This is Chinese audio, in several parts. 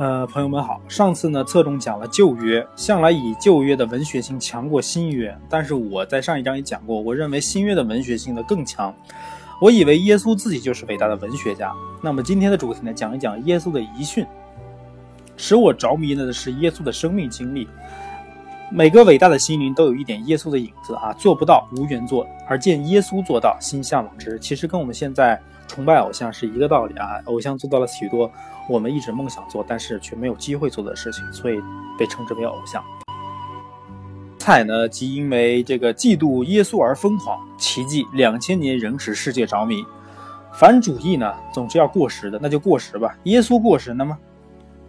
呃，朋友们好，上次呢侧重讲了旧约，向来以旧约的文学性强过新约，但是我在上一章也讲过，我认为新约的文学性呢更强。我以为耶稣自己就是伟大的文学家。那么今天的主题呢，讲一讲耶稣的遗训。使我着迷的是耶稣的生命经历。每个伟大的心灵都有一点耶稣的影子啊，做不到无缘做，而见耶稣做到，心向往之。其实跟我们现在崇拜偶像是一个道理啊，偶像做到了许多。我们一直梦想做，但是却没有机会做的事情，所以被称之为偶像。菜呢，即因为这个嫉妒耶稣而疯狂，奇迹两千年仍使世界着迷。反主义呢，总是要过时的，那就过时吧。耶稣过时了吗？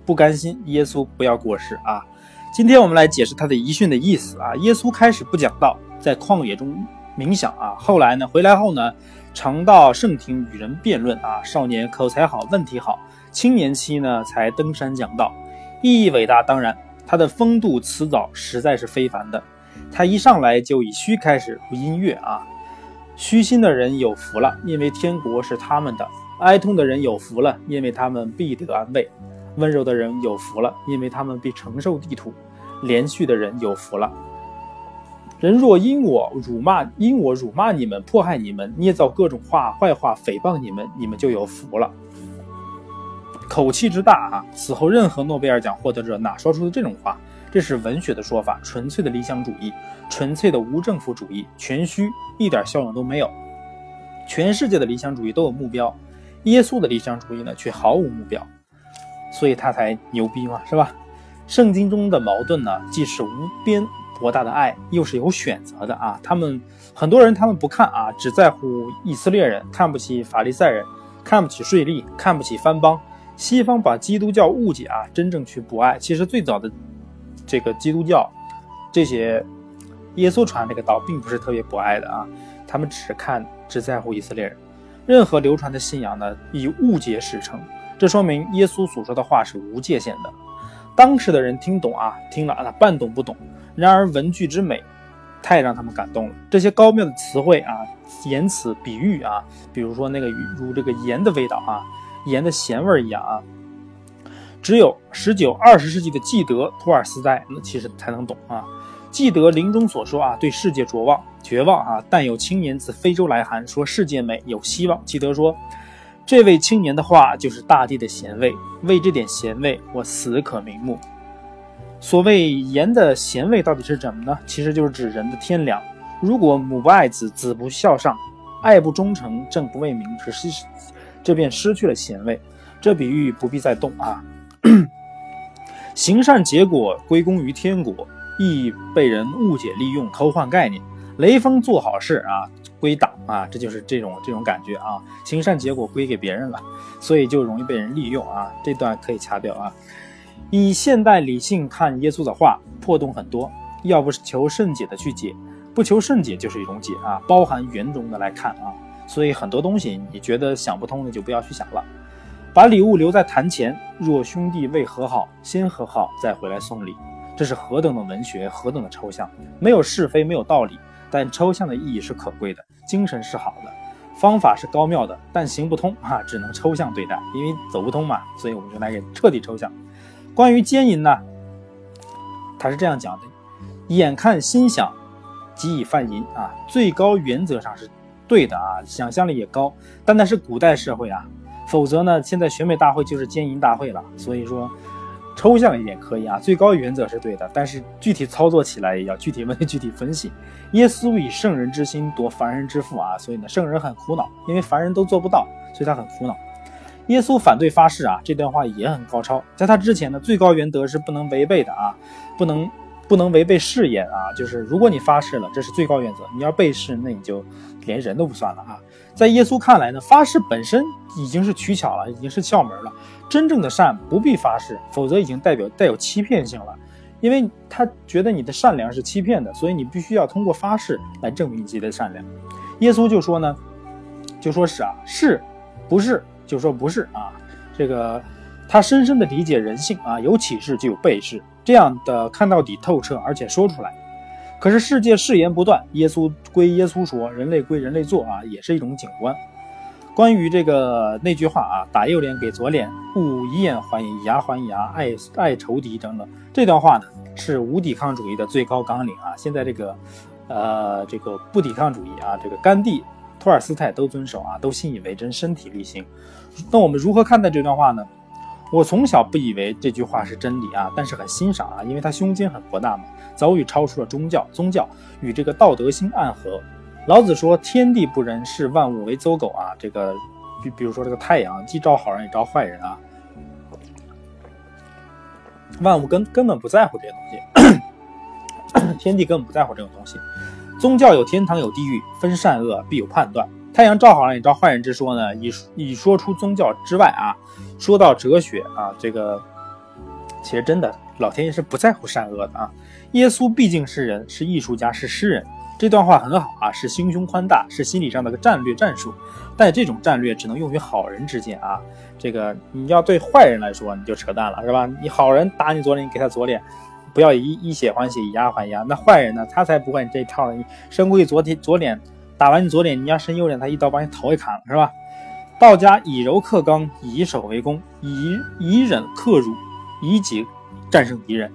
不甘心，耶稣不要过时啊！今天我们来解释他的遗训的意思啊。耶稣开始不讲道，在旷野中冥想啊。后来呢，回来后呢，常到圣庭与人辩论啊。少年口才好，问题好。青年期呢，才登山讲道，意义伟大。当然，他的风度辞藻实在是非凡的。他一上来就以虚开始，不音乐啊。虚心的人有福了，因为天国是他们的；哀痛的人有福了，因为他们必得安慰；温柔的人有福了，因为他们必承受地土；连续的人有福了。人若因我辱骂，因我辱骂你们，迫害你们，捏造各种话坏话诽谤你们，你们就有福了。口气之大啊！此后任何诺贝尔奖获得者哪说出的这种话？这是文学的说法，纯粹的理想主义，纯粹的无政府主义，全虚，一点效用都没有。全世界的理想主义都有目标，耶稣的理想主义呢却毫无目标，所以他才牛逼嘛，是吧？圣经中的矛盾呢，既是无边博大的爱，又是有选择的啊。他们很多人他们不看啊，只在乎以色列人，看不起法利赛人，看不起税吏，看不起藩邦。西方把基督教误解啊，真正去博爱。其实最早的这个基督教，这些耶稣传这个道，并不是特别博爱的啊。他们只看只在乎以色列人。任何流传的信仰呢，以误解始称。这说明耶稣所说的话是无界限的。当时的人听懂啊，听了啊，半懂不懂。然而文句之美，太让他们感动了。这些高妙的词汇啊，言辞比喻啊，比如说那个如这个盐的味道啊。盐的咸味一样啊，只有十九、二十世纪的纪德托尔斯泰那其实才能懂啊。纪德临终所说啊，对世界绝望，绝望啊！但有青年自非洲来函，说世界美，有希望。纪德说，这位青年的话就是大地的咸味，为这点咸味，我死可瞑目。所谓盐的咸味到底是什么呢？其实就是指人的天良。如果母不爱子，子不孝上，爱不忠诚，正不为民，只是。这便失去了咸味，这比喻不必再动啊。行善结果归功于天国，易被人误解利用偷换概念。雷锋做好事啊，归党啊，这就是这种这种感觉啊。行善结果归给别人了，所以就容易被人利用啊。这段可以掐掉啊。以现代理性看耶稣的话，破洞很多，要不是求圣解的去解，不求圣解就是一种解啊，包含圆中的来看啊。所以很多东西你觉得想不通的就不要去想了，把礼物留在坛前。若兄弟未和好，先和好再回来送礼，这是何等的文学，何等的抽象，没有是非，没有道理，但抽象的意义是可贵的，精神是好的，方法是高妙的，但行不通啊，只能抽象对待，因为走不通嘛，所以我们就来给彻底抽象。关于奸淫呢，他是这样讲的：眼看心想，即以犯淫啊，最高原则上是。对的啊，想象力也高，但那是古代社会啊，否则呢，现在选美大会就是奸淫大会了。所以说，抽象一点可以啊，最高原则是对的，但是具体操作起来也要具体问题 具体分析。耶稣以圣人之心夺凡人之腹啊，所以呢，圣人很苦恼，因为凡人都做不到，所以他很苦恼。耶稣反对发誓啊，这段话也很高超。在他之前呢，最高原则是不能违背的啊，不能。不能违背誓言啊！就是如果你发誓了，这是最高原则。你要背誓，那你就连人都不算了啊！在耶稣看来呢，发誓本身已经是取巧了，已经是窍门了。真正的善不必发誓，否则已经代表带有欺骗性了。因为他觉得你的善良是欺骗的，所以你必须要通过发誓来证明你自己的善良。耶稣就说呢，就说是啊，是，不是就说不是啊。这个他深深的理解人性啊，有启示就有背誓。这样的看到底透彻，而且说出来。可是世界誓言不断，耶稣归耶稣说，人类归人类做啊，也是一种景观。关于这个那句话啊，打右脸给左脸，勿以眼还眼，以牙还牙，爱爱仇敌等等，这段话呢是无抵抗主义的最高纲领啊。现在这个，呃，这个不抵抗主义啊，这个甘地、托尔斯泰都遵守啊，都信以为真，身体力行。那我们如何看待这段话呢？我从小不以为这句话是真理啊，但是很欣赏啊，因为他胸襟很博大嘛，早已超出了宗教，宗教与这个道德心暗合。老子说：“天地不仁，视万物为走狗啊！”这个，比比如说这个太阳，既招好人也招坏人啊。万物根根本不在乎这些东西，天地根本不在乎这种东西。宗教有天堂有地狱，分善恶必有判断。太阳照好人也照坏人之说呢，已已说出宗教之外啊。说到哲学啊，这个其实真的，老天爷是不在乎善恶的啊。耶稣毕竟是人，是艺术家，是诗人。这段话很好啊，是心胸宽大，是心理上的个战略战术，但这种战略只能用于好人之间啊。这个你要对坏人来说，你就扯淡了，是吧？你好人打你左脸，你给他左脸，不要以以血还血，以牙还牙。那坏人呢？他才不会你这一套呢。你伸过去左体左脸，打完你左脸，你要伸右脸，他一刀把你头给砍了，是吧？道家以柔克刚，以守为攻，以以忍克辱，以己战胜敌人。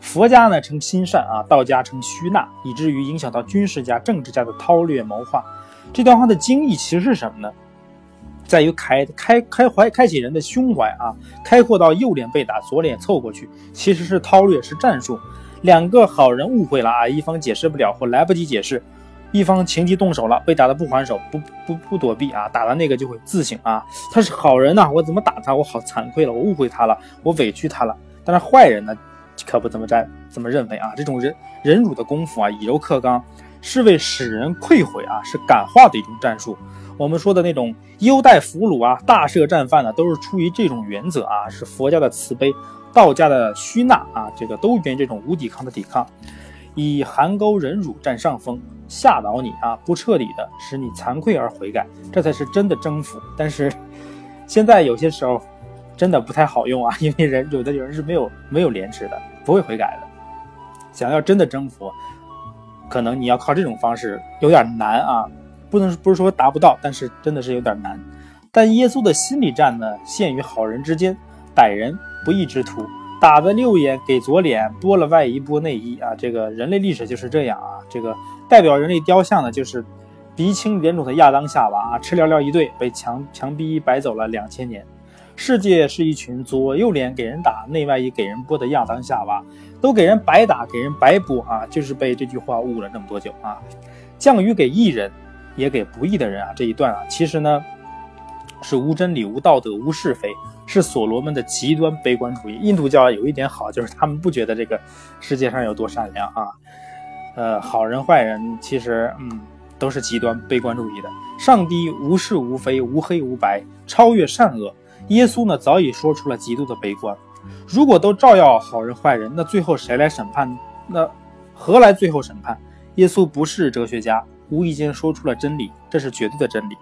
佛家呢称心善啊，道家称虚纳，以至于影响到军事家、政治家的韬略谋划。这段话的精义其实是什么呢？在于开开开怀开启人的胸怀啊，开阔到右脸被打，左脸凑过去，其实是韬略，是战术。两个好人误会了啊，一方解释不了或来不及解释，一方情急动手了，被打的不还手，不不不躲避啊，打了那个就会自省啊，他是好人呐，我怎么打他？我好惭愧了，我误会他了，我委屈他了。但是坏人呢？可不怎么站，怎么认为啊？这种忍忍辱的功夫啊，以柔克刚，是为使人愧悔啊，是感化的一种战术。我们说的那种优待俘虏啊，大赦战犯呢，都是出于这种原则啊，是佛家的慈悲，道家的虚纳啊，这个都源于这种无抵抗的抵抗，以含沟忍辱占上风，吓倒你啊，不彻底的使你惭愧而悔改，这才是真的征服。但是现在有些时候。真的不太好用啊，因为人有的人是没有没有廉耻的，不会悔改的。想要真的征服，可能你要靠这种方式有点难啊，不能不是说达不到，但是真的是有点难。但耶稣的心理战呢，限于好人之间，歹人不义之徒，打的右眼给左脸，剥了外衣剥内衣啊，这个人类历史就是这样啊。这个代表人类雕像呢，就是鼻青脸肿的亚当夏娃啊，吃了了一对，被强强逼白走了两千年。世界是一群左右脸给人打，内外衣给人剥的亚当夏娃，都给人白打，给人白剥啊！就是被这句话误了这么多久啊！降雨给义人，也给不义的人啊！这一段啊，其实呢是无真理、无道德、无是非，是所罗门的极端悲观主义。印度教有一点好，就是他们不觉得这个世界上有多善良啊，呃，好人坏人其实嗯都是极端悲观主义的。上帝无是无非，无黑无白，超越善恶。耶稣呢，早已说出了极度的悲观。如果都照耀好人坏人，那最后谁来审判？那何来最后审判？耶稣不是哲学家，无意间说出了真理，这是绝对的真理。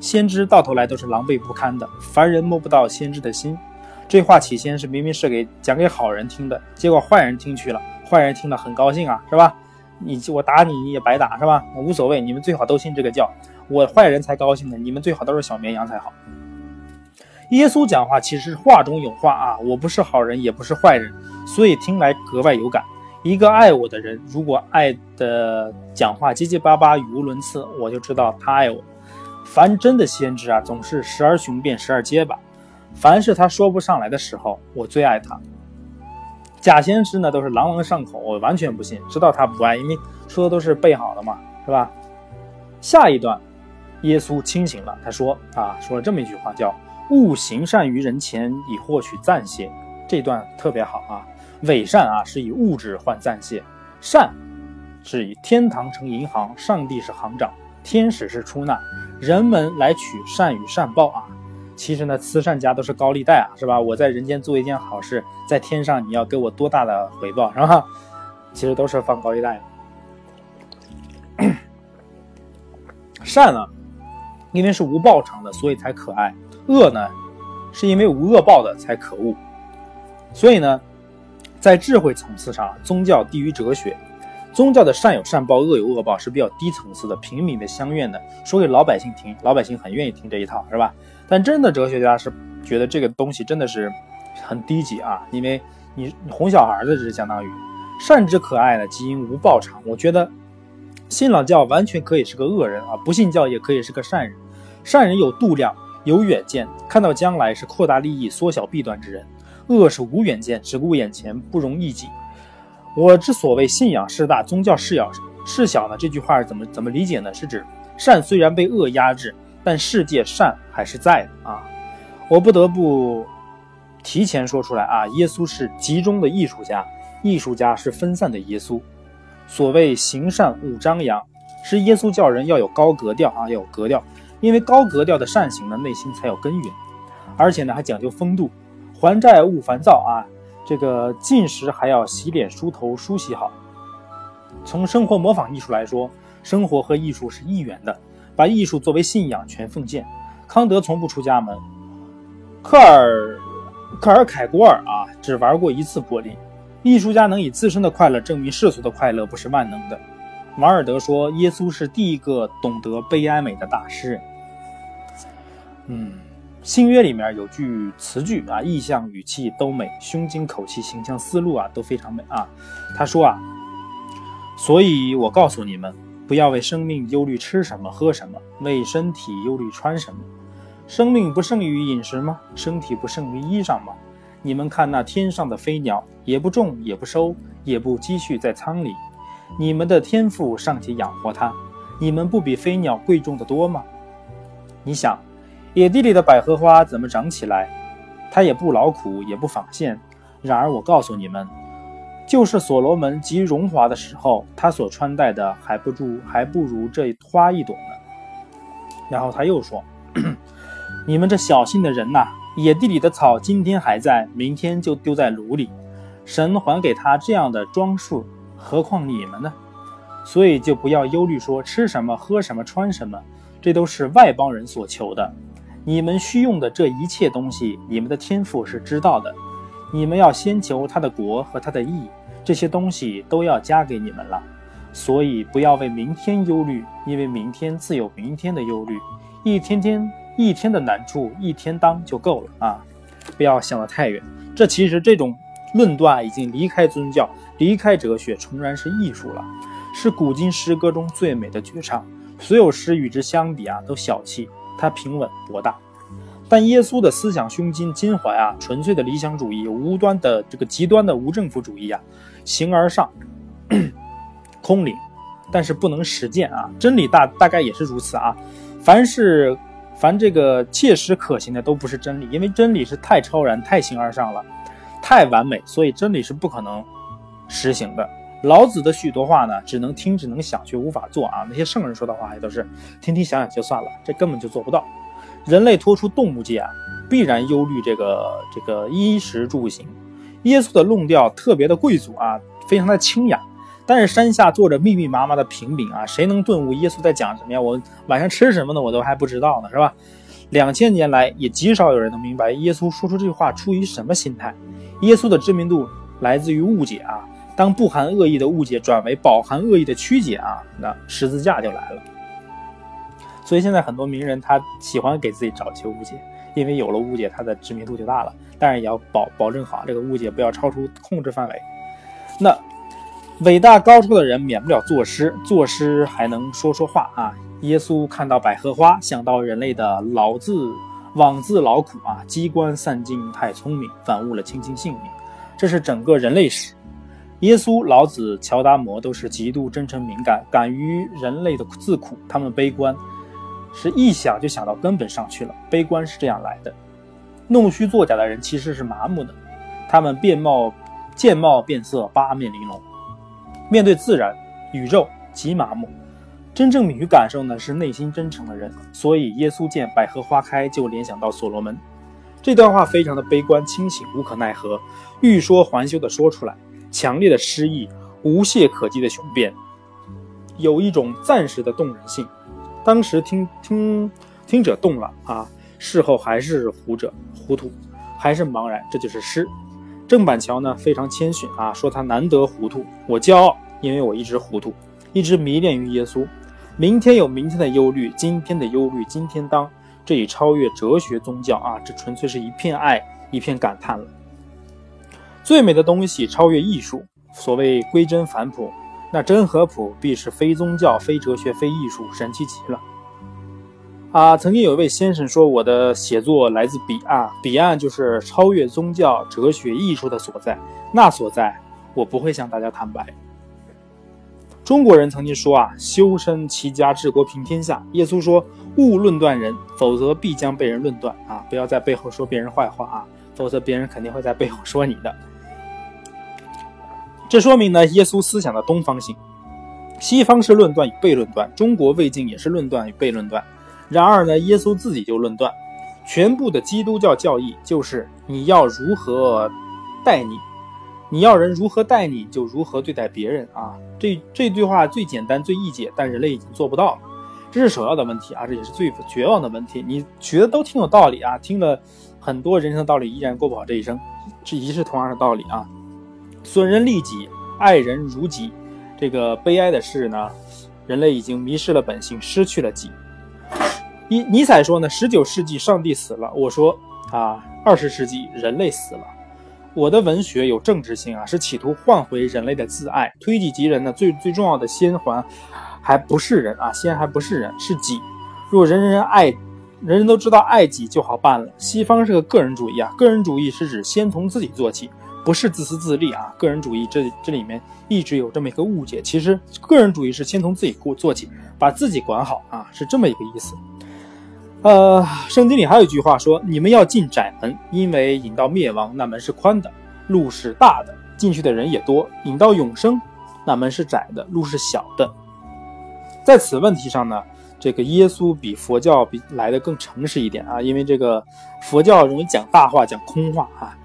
先知到头来都是狼狈不堪的，凡人摸不到先知的心。这话起先是明明是给讲给好人听的，结果坏人听去了，坏人听了很高兴啊，是吧？你我打你你也白打是吧？无所谓，你们最好都信这个教，我坏人才高兴呢，你们最好都是小绵羊才好。耶稣讲话其实话中有话啊，我不是好人，也不是坏人，所以听来格外有感。一个爱我的人，如果爱的讲话结结巴巴、语无伦次，我就知道他爱我。凡真的先知啊，总是时而雄辩，时而结巴。凡是他说不上来的时候，我最爱他。假先知呢，都是朗朗上口，我完全不信，知道他不爱，因为说的都是备好的嘛，是吧？下一段，耶稣清醒了，他说啊，说了这么一句话，叫。勿行善于人前，以获取赞谢。这段特别好啊！伪善啊，是以物质换暂谢；善是以天堂成银行，上帝是行长，天使是出纳，人们来取善与善报啊。其实呢，慈善家都是高利贷啊，是吧？我在人间做一件好事，在天上你要给我多大的回报，是吧？其实都是放高利贷的。善啊，因为是无报偿的，所以才可爱。恶呢，是因为无恶报的才可恶，所以呢，在智慧层次上，宗教低于哲学。宗教的善有善报，恶有恶报是比较低层次的、平民的、乡愿的，说给老百姓听，老百姓很愿意听这一套，是吧？但真的哲学家是觉得这个东西真的是很低级啊，因为你哄小孩的，这是相当于善之可爱的基因无报偿。我觉得信老教完全可以是个恶人啊，不信教也可以是个善人。善人有度量，有远见，看到将来是扩大利益、缩小弊端之人；恶是无远见，只顾眼前，不容异己。我之所谓信仰是大，宗教事小，事小呢？这句话怎么怎么理解呢？是指善虽然被恶压制，但世界善还是在的啊！我不得不提前说出来啊，耶稣是集中的艺术家，艺术家是分散的耶稣。所谓行善勿张扬，是耶稣教人要有高格调啊，要有格调，因为高格调的善行呢，内心才有根源，而且呢还讲究风度，还债勿烦躁啊。这个进食还要洗脸梳头梳洗好。从生活模仿艺术来说，生活和艺术是一元的，把艺术作为信仰全奉献。康德从不出家门，克尔克尔凯郭尔啊只玩过一次柏林。艺术家能以自身的快乐证明世俗的快乐不是万能的。马尔德说，耶稣是第一个懂得悲哀美的大诗人。嗯。新约里面有句词句啊，意象、语气都美，胸襟、口气、形象、思路啊都非常美啊。他说啊，所以我告诉你们，不要为生命忧虑吃什么喝什么，为身体忧虑穿什么。生命不胜于饮食吗？身体不胜于衣裳吗？你们看那天上的飞鸟，也不种，也不收，也不积蓄在仓里，你们的天赋尚且养活它，你们不比飞鸟贵重的多吗？你想。野地里的百合花怎么长起来？它也不劳苦，也不纺线。然而我告诉你们，就是所罗门极荣华的时候，他所穿戴的还不如还不如这花一朵呢。然后他又说：“ 你们这小心的人呐，野地里的草今天还在，明天就丢在炉里。神还给他这样的装束，何况你们呢？所以就不要忧虑，说吃什么、喝什么、穿什么，这都是外邦人所求的。”你们需用的这一切东西，你们的天赋是知道的。你们要先求他的国和他的义，这些东西都要加给你们了。所以不要为明天忧虑，因为明天自有明天的忧虑。一天天一天的难处，一天当就够了啊！不要想得太远。这其实这种论断已经离开宗教，离开哲学，重燃是艺术了，是古今诗歌中最美的绝唱。所有诗与之相比啊，都小气。他平稳博大，但耶稣的思想胸襟襟怀啊，纯粹的理想主义，无端的这个极端的无政府主义啊，形而上，空灵，但是不能实践啊。真理大大概也是如此啊。凡是凡这个切实可行的都不是真理，因为真理是太超然、太形而上了，太完美，所以真理是不可能实行的。老子的许多话呢，只能听，只能想，却无法做啊。那些圣人说的话也都是听听想想就算了，这根本就做不到。人类脱出动物界啊，必然忧虑这个这个衣食住行。耶稣的论调特别的贵族啊，非常的清雅。但是山下坐着密密麻麻的平民啊，谁能顿悟耶稣在讲什么呀？我晚上吃什么呢？我都还不知道呢，是吧？两千年来也极少有人能明白耶稣说出这句话出于什么心态。耶稣的知名度来自于误解啊。当不含恶意的误解转为饱含恶意的曲解啊，那十字架就来了。所以现在很多名人他喜欢给自己找一些误解，因为有了误解，他的知名度就大了。但是也要保保证好这个误解不要超出控制范围。那伟大高超的人免不了作诗，作诗还能说说话啊。耶稣看到百合花，想到人类的劳自枉自劳苦啊，机关散尽太聪明，反误了卿卿性命。这是整个人类史。耶稣、老子、乔达摩都是极度真诚敏感，敢于人类的自苦。他们悲观，是一想就想到根本上去了。悲观是这样来的。弄虚作假的人其实是麻木的，他们变貌、见貌变色，八面玲珑。面对自然、宇宙极麻木。真正敏于感受呢，是内心真诚的人。所以耶稣见百合花开，就联想到所罗门。这段话非常的悲观清醒，无可奈何，欲说还休的说出来。强烈的诗意，无懈可击的雄辩，有一种暂时的动人性。当时听听听者动了啊，事后还是糊者糊涂，还是茫然。这就是诗。郑板桥呢非常谦逊啊，说他难得糊涂。我骄傲，因为我一直糊涂，一直迷恋于耶稣。明天有明天的忧虑，今天的忧虑今天当。这已超越哲学宗教啊，这纯粹是一片爱，一片感叹了。最美的东西超越艺术，所谓归真反朴，那真和朴必是非宗教、非哲学、非艺术，神奇极了。啊，曾经有一位先生说，我的写作来自彼岸，彼岸就是超越宗教、哲学、艺术的所在，那所在我不会向大家坦白。中国人曾经说啊，修身齐家治国平天下。耶稣说，勿论断人，否则必将被人论断啊！不要在背后说别人坏话啊，否则别人肯定会在背后说你的。这说明呢，耶稣思想的东方性，西方是论断与被论断，中国魏晋也是论断与被论断。然而呢，耶稣自己就论断，全部的基督教教义就是你要如何待你，你要人如何待你就如何对待别人啊。这这句话最简单最易解，但人类已经做不到了，这是首要的问题啊，这也是最绝望的问题。你觉得都挺有道理啊，听了很多人生道理，依然过不好这一生，这也是同样的道理啊。损人利己，爱人如己。这个悲哀的是呢，人类已经迷失了本性，失去了己。尼尼采说呢，十九世纪上帝死了。我说啊，二十世纪人类死了。我的文学有政治性啊，是企图唤回人类的自爱。推己及人呢，最最重要的先还，还不是人啊，先还不是人，是己。若人人爱，人人都知道爱己就好办了。西方是个个人主义啊，个人主义是指先从自己做起，不是自私自利啊。个人主义这这里面一直有这么一个误解，其实个人主义是先从自己过做起，把自己管好啊，是这么一个意思。呃，圣经里还有一句话说：“你们要进窄门，因为引到灭亡那门是宽的，路是大的，进去的人也多；引到永生那门是窄的，路是小的。”在此问题上呢，这个耶稣比佛教比来的更诚实一点啊，因为这个佛教容易讲大话、讲空话啊，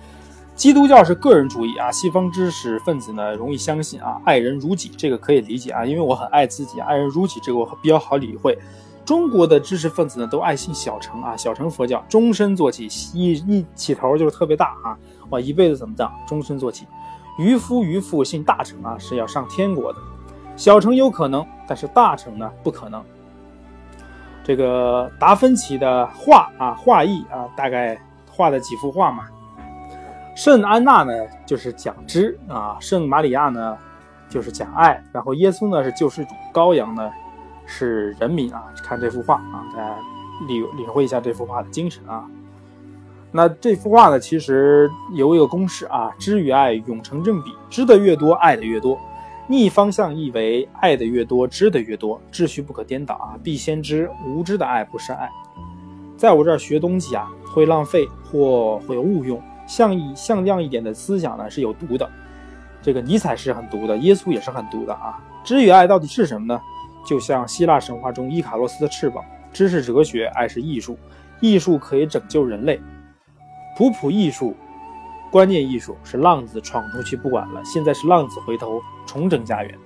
基督教是个人主义啊，西方知识分子呢容易相信啊，爱人如己，这个可以理解啊，因为我很爱自己，爱人如己，这个我比较好理会。中国的知识分子呢，都爱信小乘啊，小乘佛教，终身做起，一一起头就是特别大啊，哇，一辈子怎么着，终身做起。渔夫渔妇信大乘啊，是要上天国的。小乘有可能，但是大乘呢，不可能。这个达芬奇的画啊，画意啊，大概画的几幅画嘛。圣安娜呢，就是讲知啊，圣玛利亚呢，就是讲爱，然后耶稣呢是救世主，羔羊呢。是人民啊，看这幅画啊，大家领领会一下这幅画的精神啊。那这幅画呢，其实有一个公式啊，知与爱永成正比，知的越多，爱的越多。逆方向意为爱的越多，知的越多，秩序不可颠倒啊。必先知，无知的爱不是爱。在我这儿学东西啊，会浪费或会误用，像一像样一点的思想呢是有毒的。这个尼采是很毒的，耶稣也是很毒的啊。知与爱到底是什么呢？就像希腊神话中伊卡洛斯的翅膀，知识哲学，爱是艺术，艺术可以拯救人类。普普艺术，观念艺术是浪子闯出去不管了，现在是浪子回头重整家园。